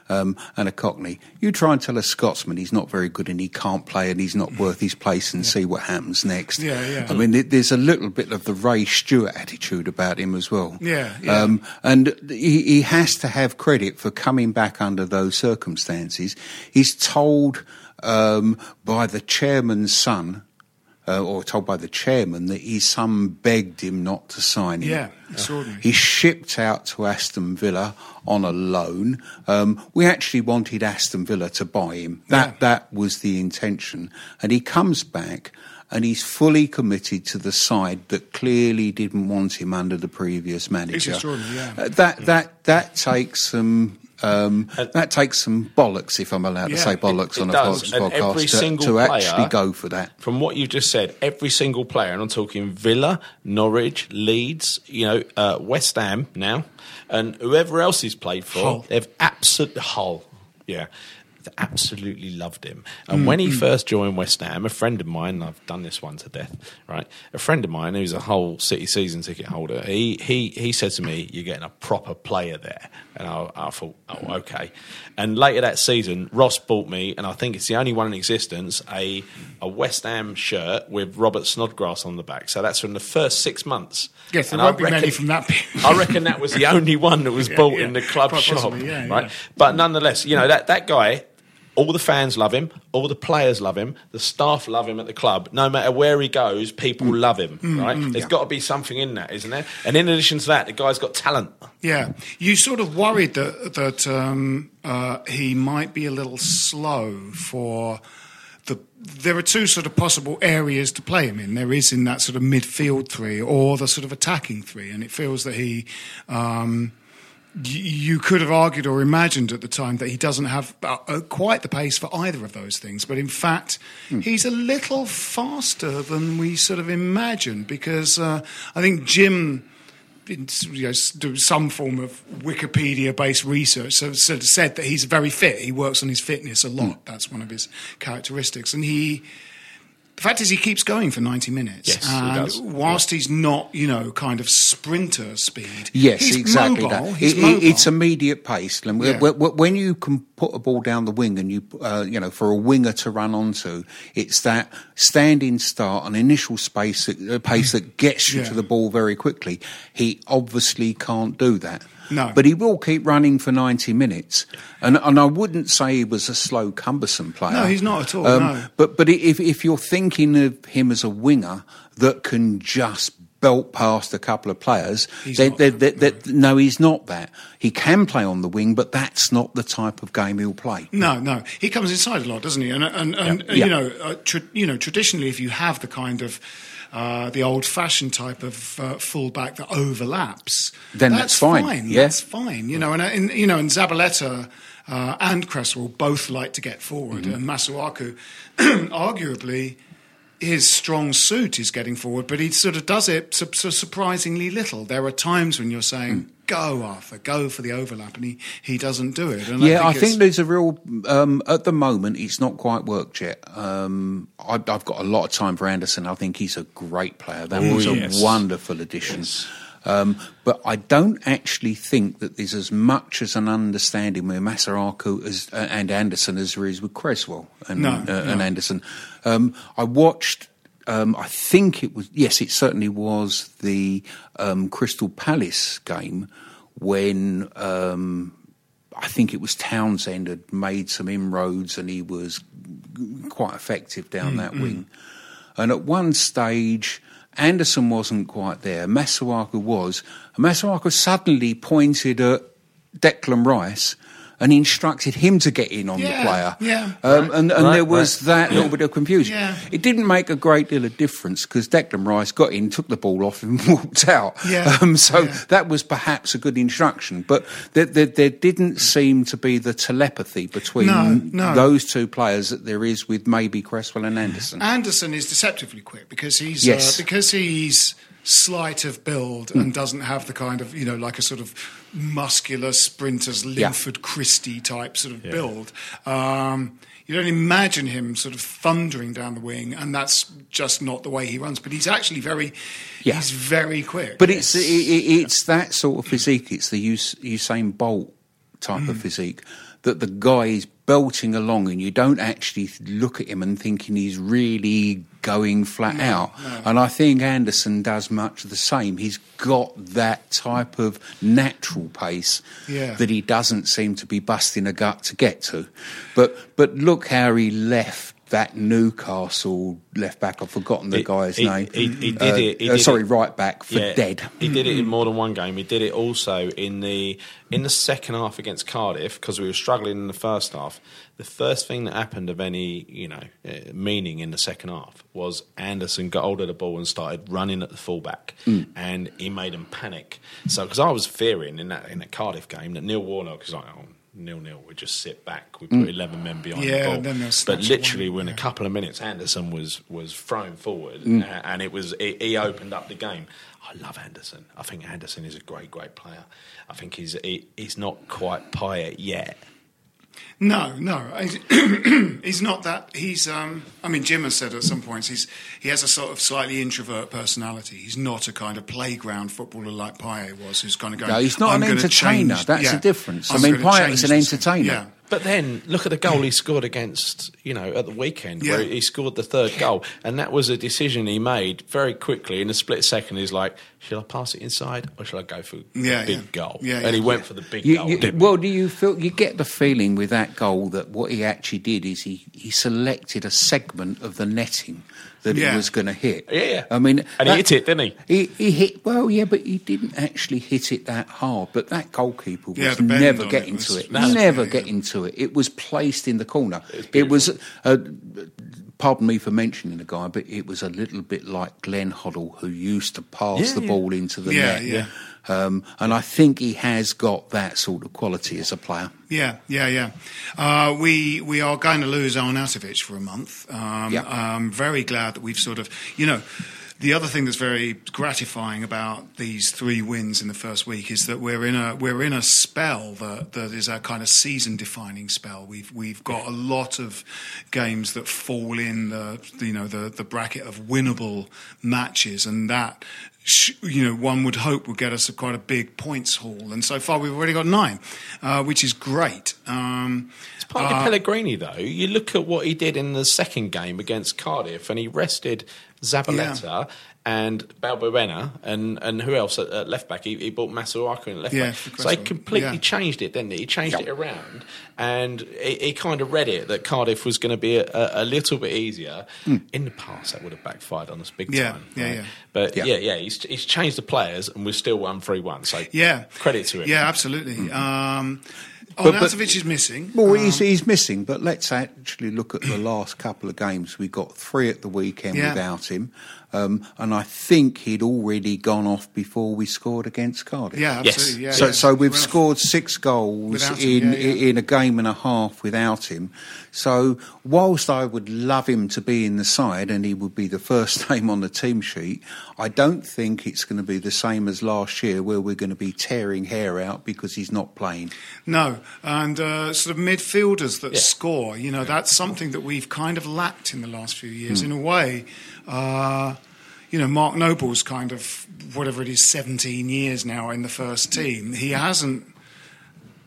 um, and a Cockney. You try and tell a Scotsman he's not very good and he can't play and he's not worth his place and yeah. see what happens next. Yeah, yeah. I mean, there's a little bit of the Ray Stewart attitude about him as well. Yeah, yeah. Um, and he, he has to have credit for coming back under those circumstances. He's told um, by the chairman's son uh, or told by the chairman that his son begged him not to sign him. Yeah, extraordinary. He shipped out to Aston Villa on a loan. Um, we actually wanted Aston Villa to buy him. That yeah. that was the intention, and he comes back. And he's fully committed to the side that clearly didn't want him under the previous manager. Yeah. Uh, that that that takes some Um, that takes some bollocks, if I'm allowed to say bollocks it on a does. And podcast, to, to player- actually go for that. From what you've just said, every single player, and I'm talking Villa, Norwich, Leeds, you know, uh, West Ham now, and whoever else he's played for, Hull. they've absolutely Hull, yeah. Absolutely loved him. Mm, And when he first joined West Ham, a friend of mine, I've done this one to death, right? A friend of mine who's a Hull City season ticket holder, he he he said to me, "You're getting a proper player there," and I, I thought, "Oh, okay." And later that season, Ross bought me, and I think it's the only one in existence, a a West Ham shirt with Robert Snodgrass on the back. So that's from the first six months. Yes, there And I won't be reckon- many from that. (laughs) I reckon that was the only one that was (laughs) Yeah, bought yeah. in the club Quite shop, possibly, yeah, right? But nonetheless, you know that that guy. All the fans love him. All the players love him. The staff love him at the club. No matter where he goes, people Mm. love him. right? There's got to be something in that, isn't there? And in addition to that, the guy's got talent. Yeah, you sort of worried that that um, uh, he might be a little slow for the. There are two sort of possible areas to play him in. There is in that sort of midfield three or the sort of attacking three, and it feels that he. Um, you could have argued or imagined at the time that he doesn't have uh, uh, quite the pace for either of those things, but in fact, he's a little faster than we sort of imagined because uh, I think Jim in, you know, do some form of Wikipedia-based research. So, so it said that he's very fit. He works on his fitness a lot. That's one of his characteristics. And he, the fact is, he keeps going for ninety minutes. Yes, he does. whilst he's not, you know, kind of sprinter speed. Yes, he's exactly mobile. It- it- it's immediate pace. And Yeah. wh- wh- When you can put a ball down the wing and you, uh, you know, for a winger to run onto, it's that standing start, an initial space, that- uh, pace that gets you Yeah. to the ball very quickly. He obviously can't do that. No. But he will keep running for 90 minutes. And, and I wouldn't say he was a slow, cumbersome player. No, he's not at all, no. But, but if, if you're thinking of him as a winger that can just belt past a couple of players, He's then, not then- that, then- then- no, he's not that. He can play on the wing, but that's not the type of game he'll play. No, no, he comes inside a lot, doesn't he? And and, and Yeah. you Yeah. know, uh, tra- you know, traditionally, if you have the kind of uh, the old-fashioned type of uh, fullback that overlaps, Then that's fine, yeah. That's fine. You know, and, uh, and you know, and Zabaleta uh, and Cresswell both like to get forward, Mm-hmm. and Masuaku, (clears throat) arguably. His strong suit is getting forward, but he sort of does it su- su- surprisingly little. There are times when you're saying, Mm. "Go, Arthur, go for the overlap," and he, he doesn't do it. And Yeah, I it's- think there's a real. Um, at the moment, it's not quite worked yet. Um, I, I've got a lot of time for Anderson. I think he's a great player. That was yes. a wonderful addition. Um, but I don't actually think that there's as much as an understanding with Masuaku as, uh, and Anderson as there is with Cresswell and, No, uh, no. and Anderson. Um, I watched. Um, I think it was yes, it certainly was the um, Crystal Palace game when um, I think it was Townsend had made some inroads and he was quite effective down that wing. And at one stage, Anderson wasn't quite there. Masuaku was. And Masuaku suddenly pointed at Declan Rice and instructed him to get in on Yeah, the player. yeah. Um, and and Right, there was that little bit of confusion. Yeah. It didn't make a great deal of difference because Declan Rice got in, took the ball off, and (laughs) walked out. Yeah, Um, so yeah. that was perhaps a good instruction. But there, there, there didn't seem to be the telepathy between No, no. those two players that there is with maybe Cresswell and Anderson. Anderson is deceptively quick because he's Yes. uh, because he's slight of build and doesn't have the kind of you know like a sort of muscular sprinters Linford Christie type sort of build. Um, you don't imagine him sort of thundering down the wing, and that's just not the way he runs. But he's actually very, Yeah. he's very quick. But it's it, it- it's that sort of physique. It's the Us- Usain Bolt type Mm. of physique that the guy is belting along, and you don't actually look at him and thinking he's really going flat out. And I think Anderson does much the same. He's got that type of natural pace Yeah. that he doesn't seem to be busting a gut to get to. But but look how he left. That Newcastle left back, I've forgotten the He- guy's name. he- did Uh, it- he uh, sorry, it. right back for Yeah, dead. He did it in more than one game. He did it also in the in the second half against Cardiff because we were struggling in the first half. The first thing that happened of any you know uh, meaning in the second half was Anderson got hold of the ball and started running at the fullback, and he made them panic. So because I was fearing in that in that Cardiff game that Neil Warnock was like. Oh, nil nil. We just sit back. We put eleven men behind Yeah, the ball. but literally, within yeah. a couple of minutes, Anderson was was thrown forward, uh, and it was he, he opened up the game. I love Anderson. I think Anderson is a great, great player. I think he's he, he's not quite Payet yet. No, no, (clears throat) he's, not that. He's. Um, I mean, Jim has said at some points he's he has a sort of slightly introvert personality. He's not a kind of playground footballer like Payet was, who's kind of going. No, he's not "I'm an entertainer. change- That's yeah, the difference. I I'm mean, change was an entertainer. Yeah. But then look at the goal he scored against, you know, at the weekend where he scored the third goal, and that was a decision he made very quickly in a split second. He's like, "Shall I pass it inside or shall I go for Yeah, the big yeah. goal?" Yeah, and yeah. he went for the big You- goal. you- didn't well, do you feel you get the feeling with that goal that what he actually did is he, he selected a segment of the netting that Yeah. he was going to hit. Yeah. I mean, And he hit it, didn't he? He, he hit well, yeah, but he didn't actually hit it that hard. But that goalkeeper was Yeah, never it getting was- to it. Never Yeah, getting to it. It was placed in the corner. It was. Uh, pardon me for mentioning the guy, but it was a little bit like Glenn Hoddle, who used to pass the ball into the Yeah, net. Um, and I think he has got that sort of quality as a player. Yeah, yeah, yeah. Uh, we we are going to lose Arnautovic for a month. Um, Yeah. I'm very glad that we've sort of, you know. The other thing that's very gratifying about these three wins in the first week is that we're in a we're in a spell that, that is a kind of season defining spell. We've we've got a lot of games that fall in the you know the the bracket of winnable matches, and that you know one would hope would get us a quite a big points haul. And so far we've already got nine, uh, which is great. Um, It's partly Pellegrini, though. You look at what he did in the second game against Cardiff, and he rested Zabaleta and Balbuena, and, and who else at, at left back? He, he brought Masuaku in left Yeah, back. So he completely Yeah. changed it, didn't he? He changed it around, and he, he kind of read it that Cardiff was going to be a, a, a little bit easier. In the past, that would have backfired on us big. Yeah, time. yeah, right? yeah. But Yeah. yeah, yeah, he's, he's changed the players, and we're still one three one. So Yeah. credit to him. Yeah, absolutely. Mm-hmm. Um, But- but- Arnautovic is missing. Well, Um, he's, he's missing, but let's actually look at the last couple of games. We got three at the weekend Yeah. without him, um, and I think he'd already gone off before we scored against Cardiff. yeah, Yes. Yeah, so, yeah. so we've Well, scored six goals him, in yeah, yeah. in a game and a half without him. So, whilst I would love him to be in the side and he would be the first (laughs) name on the team sheet, I don't think it's going to be the same as last year, where we're going to be tearing hair out because he's not playing. No, and uh, sort of midfielders that Yeah. score. You know, that's something that we've kind of lacked in the last few years. In a way, uh, you know, Mark Noble's kind of whatever it is, seventeen years now in the first team. He hasn't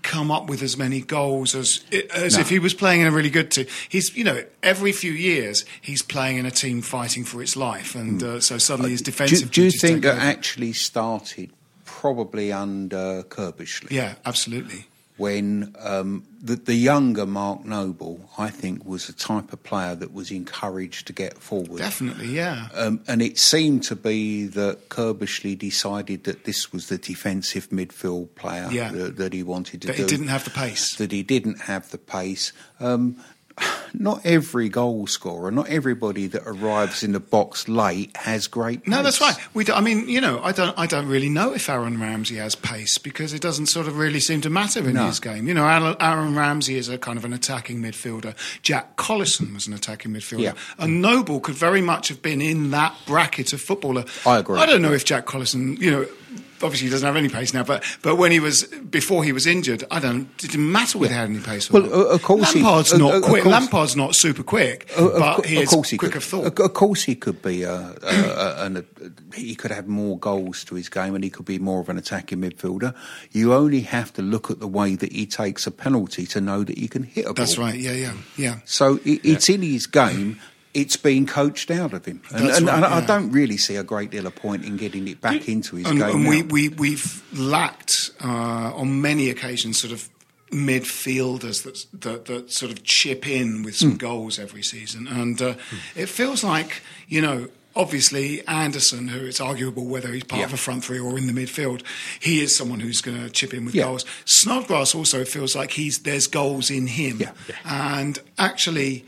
come up with as many goals as as if he was playing in a really good team. He's you know every few years he's playing in a team fighting for its life, and uh, so suddenly his. Do, defensive. do you think over. actually started probably under Curbishley? Yeah, absolutely. When um, the, the younger Mark Noble, I think, was the type of player that was encouraged to get forward. Definitely, yeah. Um, and it seemed to be that Curbishley decided that this was the defensive midfield player Yeah. that, that he wanted to That do. he didn't have the pace. That he didn't have the pace. Um, not every goal scorer, not everybody that arrives in the box late has great. No, that's right. We do, I mean, you know, I don't, I don't really know if Aaron Ramsey has pace because it doesn't sort of really seem to matter in No. his game. You know, Aaron Aaron Ramsey is a kind of an attacking midfielder. Jack Collison was an attacking midfielder. Yeah. And Noble could very much have been in that bracket of footballer. I agree. I don't know if Jack Collison, you know. Obviously, he doesn't have any pace now, but but when he was before he was injured, I don't. It didn't matter whether he had any pace. Or Well, not. uh, of course Lampard's uh, not uh, quick. course- Lampard's not super quick, Uh, of but cou- he of is course he quick could. of thought. Of of course, he could be. A, a, a, an, he could have more goals to his game, and he could be more of an attacking midfielder. You only have to look at the way that he takes a penalty to know that he can hit a ball. That's right. Yeah, yeah, yeah. So it, it's in his game. It's been coached out of him, and, and, right, and I don't really see a great deal of point in getting it back into his and, game. and we, now. we, we've lacked uh, on many occasions sort of midfielders that, that, that sort of chip in with some goals every season. And uh, it feels like, you know, obviously Anderson, who it's arguable whether he's part Yeah. of a front three or in the midfield, he is someone who's going to chip in with Yeah. goals. Snodgrass also feels like he's there's goals in him. Yeah. And actually,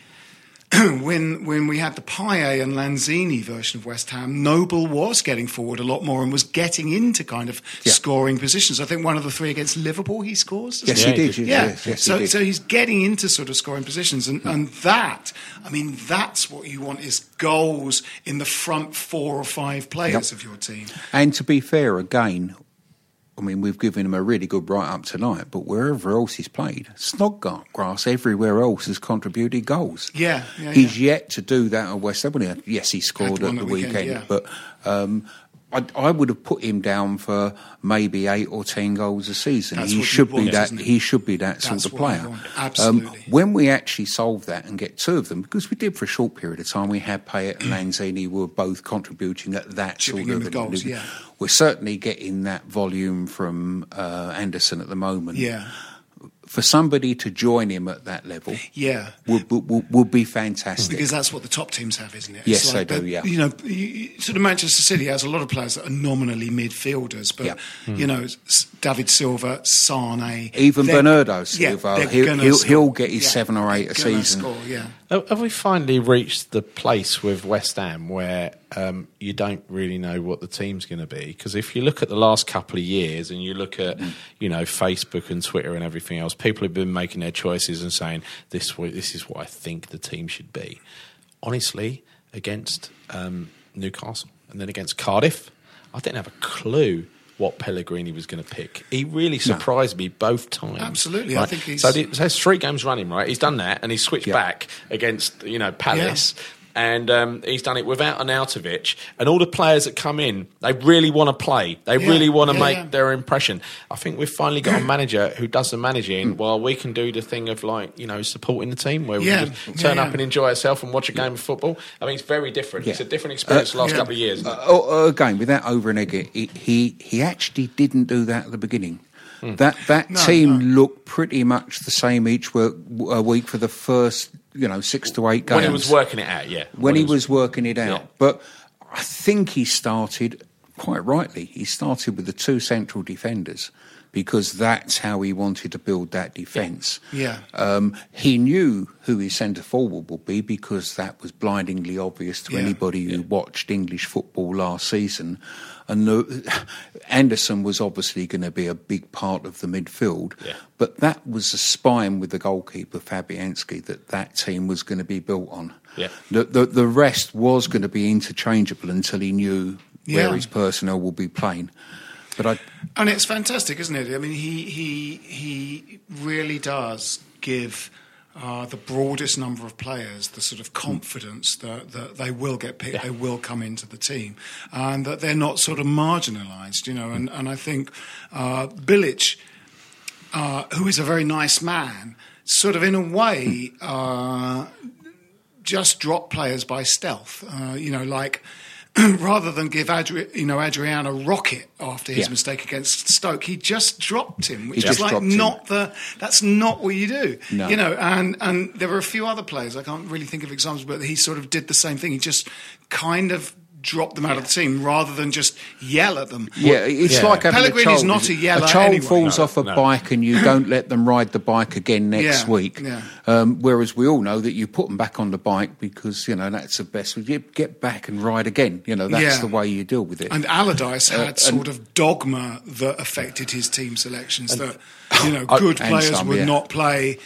(clears throat) when when we had the Payet and Lanzini version of West Ham, Noble was getting forward a lot more and was getting into kind of Yeah. scoring positions. I think one of the three against Liverpool he scores. Yes, Yeah, he did. Yeah, Yes, yes, so did. so he's getting into sort of scoring positions, and, and that, I mean, that's what you want is goals in the front four or five players Yep. of your team. And to be fair, again, I mean, we've given him a really good write up tonight, but wherever else he's played, Snodgrass everywhere else has contributed goals. Yeah, yeah, he's yeah. yet to do that at West Ham. Yes, he scored at the at the weekend, weekend, yeah. but um, I, I would have put him down for maybe eight or ten goals a season. That's he should be want, that. isn't it? He should be that That's sort of player. Um, absolutely. when we actually solve that and get two of them, because we did for a short period of time, we had Payet and (clears throat) Lanzini were both contributing at that Chipping sort of goals, yeah. We're certainly getting that volume from uh, Anderson at the moment. Yeah, For somebody to join him at that level yeah. would, would, would, would be fantastic. Because that's what the top teams have, isn't it? Yes, It's they do, that- yeah. You know, you, you- sort of Manchester City has a lot of players that are nominally midfielders, but Yeah. you know, David Silva, Sane, Even Bernardo Silva, they're he'll- he'll- he'll get his Yeah, seven or eight a season. Score, yeah. Have have we finally reached the place with West Ham where um, you don't really know what the team's going to be? Because if you look at the last couple of years and you look at, you know, Facebook and Twitter and everything else, people have been making their choices and saying this this is what I think the team should be. Honestly, against um, Newcastle and then against Cardiff, I didn't have a clue. What Pellegrini was going to pick, he really surprised me both times. Absolutely, I think he's- so. The, so three games running, right? He's done that, and he switched Yeah. back against you know Palace. And um, he's done it without Arnautovic. And all the players that come in, they really want to play. They Yeah, really want to yeah, make yeah. their impression. I think we've finally got a (clears throat) manager who does the managing while we can do the thing of like, you know, supporting the team where we can just turn yeah. up and enjoy ourselves and watch a game of football. I mean, it's very different. It's a different experience the last yeah. couple of years. Uh, oh, again, without over and egg he, he he actually didn't do that at the beginning. That that No, team no. looked pretty much the same each work, a week for the first you know six to eight games when he was working it out, yeah. when he was working it out. Yeah. But I think he started quite rightly. He started with the two central defenders because that's how he wanted to build that defence. Yeah. Um, he knew who his centre forward would be because that was blindingly obvious to Yeah. anybody who watched English football last season. And the, Anderson was obviously going to be a big part of the midfield, Yeah. but that was the spine with the goalkeeper Fabianski that that team was going to be built on. Yeah. The, the the rest was going to be interchangeable until he knew Yeah. where his personnel will be playing. But I, And it's fantastic, isn't it? I mean, he he he really does give uh, the broadest number of players the sort of confidence that, that they will get picked, they will come into the team, and that they're not sort of marginalised, you know. And, and I think uh, Bilic, uh, who is a very nice man, sort of in a way uh, just drop players by stealth. Uh, you know, like (clears throat) rather than give Adri- you know Adrian a rocket after his Yeah. mistake against Stoke, he just dropped him, which He is like dropped him. not the that's not what you do. No. You know, and and there were a few other players I can't really think of examples, but he sort of did the same thing. He just kind of dropped them out of the team rather than just yell at them. yeah, it's Yeah. like having Pellegrini's a child. not a yeller A child anyway. falls No, off a no. bike and you don't let them ride the bike again next Yeah, week. yeah. Um, whereas we all know that you put them back on the bike because you know that's the best. You get back and ride again. You know that's Yeah. the way you deal with it. And Allardyce Uh, had sort of dogma that affected his team selections that (laughs) you know Uh, good and players some, would yeah. not play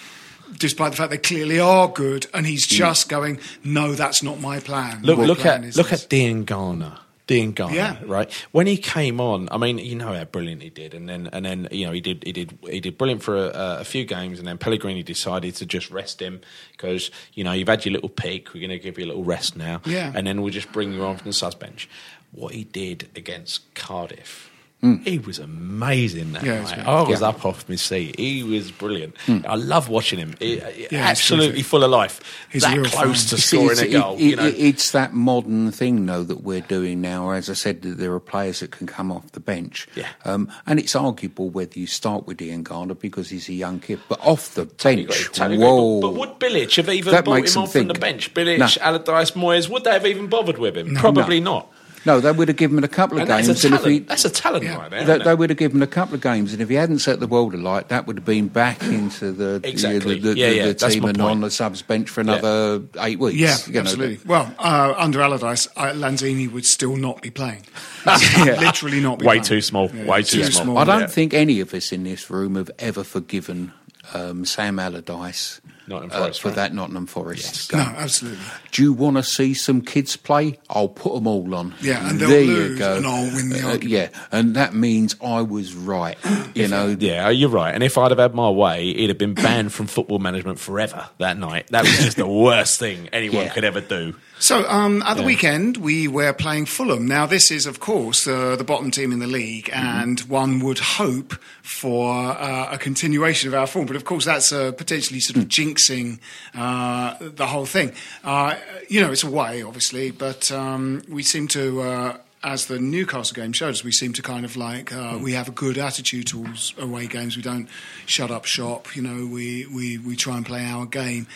despite the fact they clearly are good and he's Mm. just going no that's not my plan Look, My look plan at look this." at Diangana. Dean Garner, Yeah. right? When he came on, I mean, you know how brilliant he did, and then and then you know he did he did he did brilliant for a, a few games, and then Pellegrini decided to just rest him because you know you've had your little peak, we're going to give you a little rest now, Yeah. and then we'll just bring you on from the sus bench. What he did against Cardiff. He was amazing that. Yeah, night. great. I was Yeah. up off my seat. He was brilliant. I love watching him. He- he's absolutely full of life. He's that close fan. to scoring it's, a goal. it- you it- it's that modern thing, though, that we're doing now. As I said, there are players that can come off the bench. Yeah. Um, and it's arguable whether you start with Diangana because he's a young kid, but off the Totally bench, agree, totally whoa. But, but would Bilic have even That brought him on from the bench? Bilic, No. Allardyce, Moyes, would they have even bothered with him? Probably not. No, they would have given him a couple of And that's games, a and if he, That's a talent Yeah. right there. they, they would have given him a couple of games, and if he hadn't set the world alight, that would have been back into the Exactly. the, the, Yeah, the, yeah, the team and point. on the subs bench for another eight weeks. Yeah, you know, absolutely. Well, uh, under Allardyce, uh, Lanzini would still not be playing. (laughs) Yeah. Literally not be Way playing. too small. Yeah, Way too small. I don't Yeah. think any of us in this room have ever forgiven um, Sam Allardyce Nottingham uh, Forest, for right? that Nottingham Forest No, game. absolutely. Do you want to see some kids play? I'll put them all on. Yeah, and they'll there lose, you go. and I'll win the Uh, argument. yeah, and that means I was right. You know, Yeah, you're right. And if I'd have had my way, he'd have been banned from football management forever that night. That was just the worst thing anyone Yeah. could ever do. So um, at the weekend, we were playing Fulham. Now, this is, of course, uh, the bottom team in the league, Mm-hmm. and one would hope for uh, a continuation of our form. But of course, that's uh, potentially sort of Mm. jinxing uh, the whole thing. Uh, you know, it's away, obviously, but um, we seem to. As the Newcastle game showed us, we seem to kind of like uh, Mm. we have a good attitude towards away games. We don't shut up shop. You know, we, we, we try and play our game.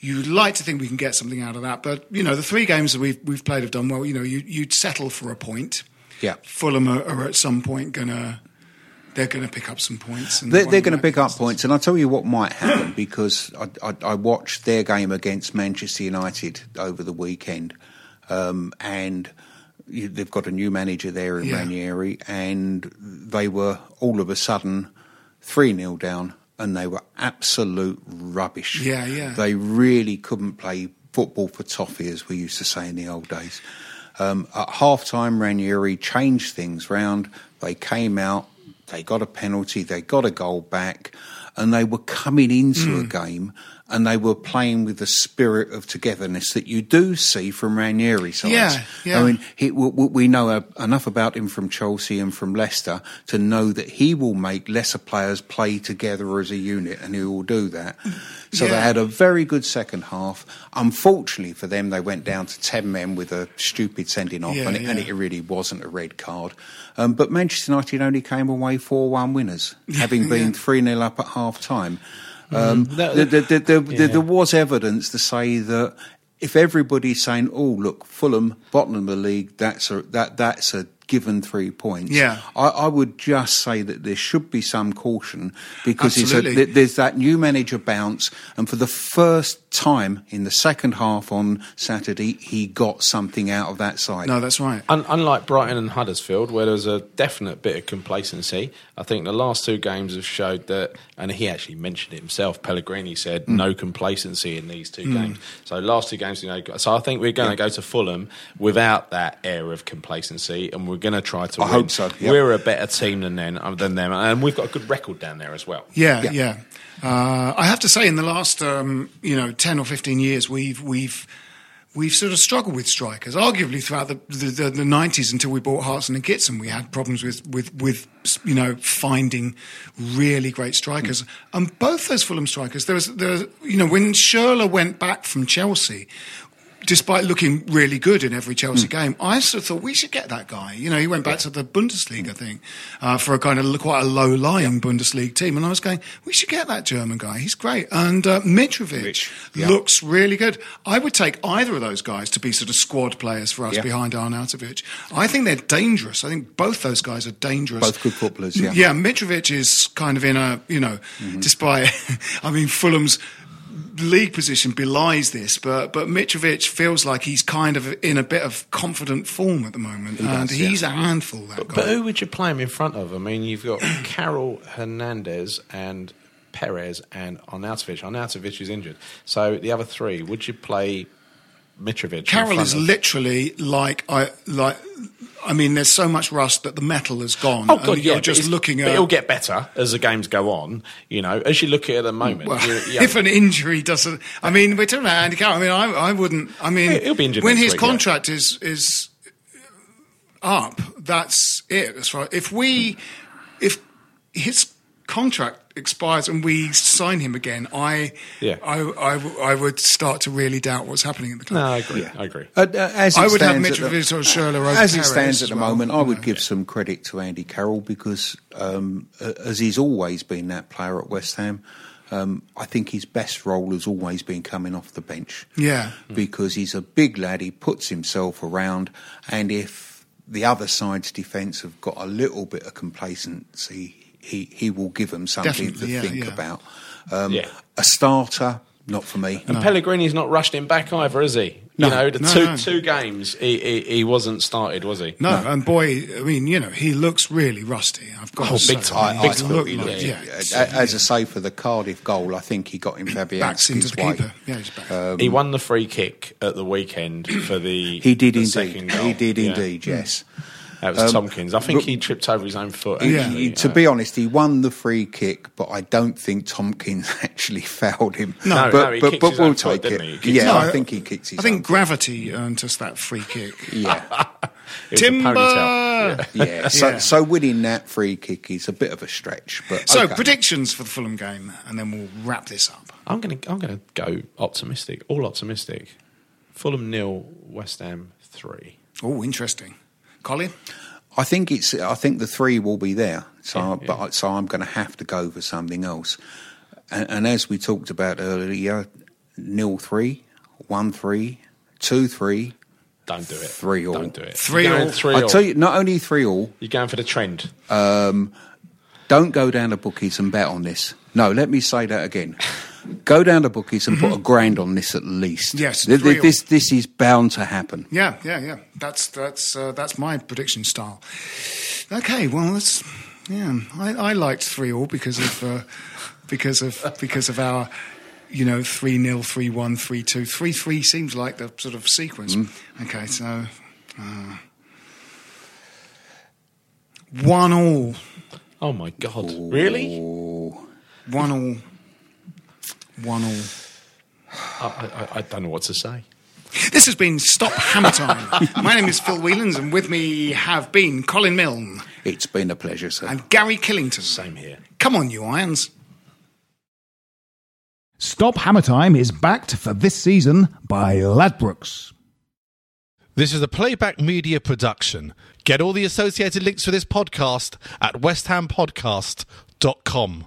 You'd like to think we can get something out of that, but you know, the three games that we've we've played have done well. You know, you, you'd settle for a point. Yeah. Fulham are, are at some point gonna they're gonna pick up some points. And They're, they're going to pick up points, and I'll tell you what might happen because I, I, I watched their game against Manchester United over the weekend, um, and they've got a new manager there in Yeah. Ranieri, and they were all of a sudden 3 0 down, and they were absolute rubbish. Yeah, yeah. They really couldn't play football for toffee, as we used to say in the old days. Um, at half time, Ranieri changed things round. They came out, they got a penalty, they got a goal back, and they were coming into a Hmm. game and they were playing with the spirit of togetherness that you do see from Ranieri sides. Yeah, yeah. I mean, he, we, we know uh, enough about him from Chelsea and from Leicester to know that he will make lesser players play together as a unit, and he will do that. So they had a very good second half. Unfortunately for them, they went down to 10 men with a stupid sending off, Yeah, and, it, and it really wasn't a red card. Um, but Manchester United only came away 4 1 winners, (laughs) having been 3 0 up at half time. Um, that- there, there, there, there, yeah. there was evidence to say that if everybody's saying, "Oh, look, Fulham, bottom of the league," that's a that that's a given three points. Yeah. I, I would just say that there should be some caution because it's a, there's that new manager bounce, and for the first time in the second half on Saturday, he got something out of that side. No, that's right. Un- unlike Brighton and Huddersfield, where there's a definite bit of complacency, I think the last two games have showed that, and he actually mentioned it himself. Pellegrini said no complacency in these two games. So last two games, you know, so I think we're going to go to Fulham without that air of complacency, and we're going to try to. I win. hope so, yep. We're a better team than them, uh, than them, and we've got a good record down there as well. Yeah, Yeah. yeah. Uh, I have to say, in the last um, you know ten or fifteen years, we've we've we've sort of struggled with strikers. Arguably, throughout the the, the, 90s until we bought Hartson and Kitson, we had problems with with with you know finding really great strikers. Hmm. And both those Fulham strikers, there was there was, you know when Schürrle went back from Chelsea. Despite looking really good in every Chelsea game, I sort of thought we should get that guy. You know, he went back to the Bundesliga thing uh, for a kind of quite a low-lying Bundesliga team, and I was going, we should get that German guy. He's great. And uh, Mitrovic yeah. looks really good. I would take either of those guys to be sort of squad players for us Yeah. behind Arnautovic. I think they're dangerous. I think both those guys are dangerous. Both good footballers, yeah. Yeah, Mitrovic is kind of in a, you know, Mm-hmm. despite, (laughs) I mean, Fulham's league position belies this, but but Mitrovic feels like he's kind of in a bit of confident form at the moment, and does, yeah. he's a handful. That But, guy. but who would you play him in front of? I mean, you've got (clears throat) Carroll Hernandez, and Perez, and Arnautovic. Arnautovic is injured. So the other three, would you play Mitrovic? front is of- literally like I like. I mean, there's so much rust that the metal has gone. Oh god, and you're yeah, just looking at. it'll get better as the games go on. You know, as you look at it at the moment. Well, yeah. if an injury doesn't, I mean, we're talking about Andy Carroll. I mean, I, I wouldn't. I mean, He'll be injured when his week, yeah. contract is is up. That's it. That's right. If we, if his contract expires and we sign him again, I, Yeah. I, I, w- I would start to really doubt what's happening in the club. no, I agree. I agree. Uh, uh, as it I would have stands at the- Mitrovic or Schürrle over As it stands at the well, moment, I would know. give some credit to Andy Carroll because, um, as he's always been that player at West Ham, um, I think his best role has always been coming off the bench. Yeah. Because he's a big lad, he puts himself around, and if the other side's defence have got a little bit of complacency, he, he will give them something Definitely, to yeah, think yeah. about. Um, Yeah. A starter, not for me. And Pellegrini's not rushed him back either, is he? No. you know, the No, two no. two games he, he he wasn't started, was he? No, and boy, I mean, you know, he looks really rusty. I've got Oh, to big say. time. I, He I does look he like- looked, yeah, a- as I say, for the Cardiff goal, I think he got him backs into Fabianski's the way. keeper. Yeah, he's back. he won the free kick at the weekend for the. He did the indeed. second goal. He did Yeah. indeed. Yes. That was Um, Tomkins. I think but- he tripped over his own foot. He- Actually, he- to be honest, he won the free kick, but I don't think Tomkins (laughs) actually fouled him. No, but no, he but, kicked but we'll own foot, take it. he? He Yeah, his I think he kicked his. I think own. gravity earned us that free kick. yeah, (laughs) it was a. Timber. yeah. So, Yeah. so winning that free kick is a bit of a stretch, but So okay. predictions for the Fulham game, and then we'll wrap this up. I'm gonna I'm gonna go optimistic, all optimistic. Fulham nil, West Ham three. Oh, interesting. Colin? I think it's. I think the three will be there. So, Yeah, but yeah. I- so I'm going to have to go for something else. And, and as we talked about earlier, nil three, one three, two three. Don't do it. Three all. Don't do it. Three You're all. Three I all. tell you, not only three all. You're going for the trend. Um, don't go down to bookies and bet on this. No, let me say that again. (laughs) Go down to bookies and put a grand on this at least. Mm-hmm. Yes, Th- th- this this is bound to happen. Yeah, yeah, yeah. That's that's uh, that's my prediction style. Okay, well, that's yeah. I, I liked three all because of uh, because of because of our you know three 0 three one, three two, three three seems like the sort of sequence. Okay, so uh, one all, Oh my god! Really? one all, one all. I, I, I don't know what to say. This has been Stop Hammer Time. My name is Phil Whelans, and with me have been Colin Milne It's been a pleasure, sir. and Gary Killington. Same here. Come on, you irons. Stop Hammer Time is backed for this season by Ladbrokes. This is a playback media production. Get all the associated links for this podcast at westhampodcast.com.